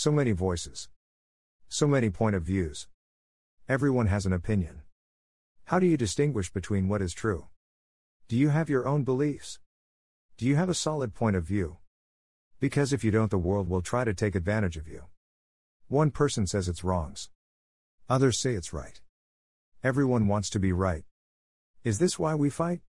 So many voices. So many point of views. Everyone has an opinion. How do you distinguish between what is true? Do you have your own beliefs? Do you have a solid point of view? Because if you don't, the world will try to take advantage of you. One person says it's wrongs. Others say it's right. Everyone wants to be right. Is this why we fight?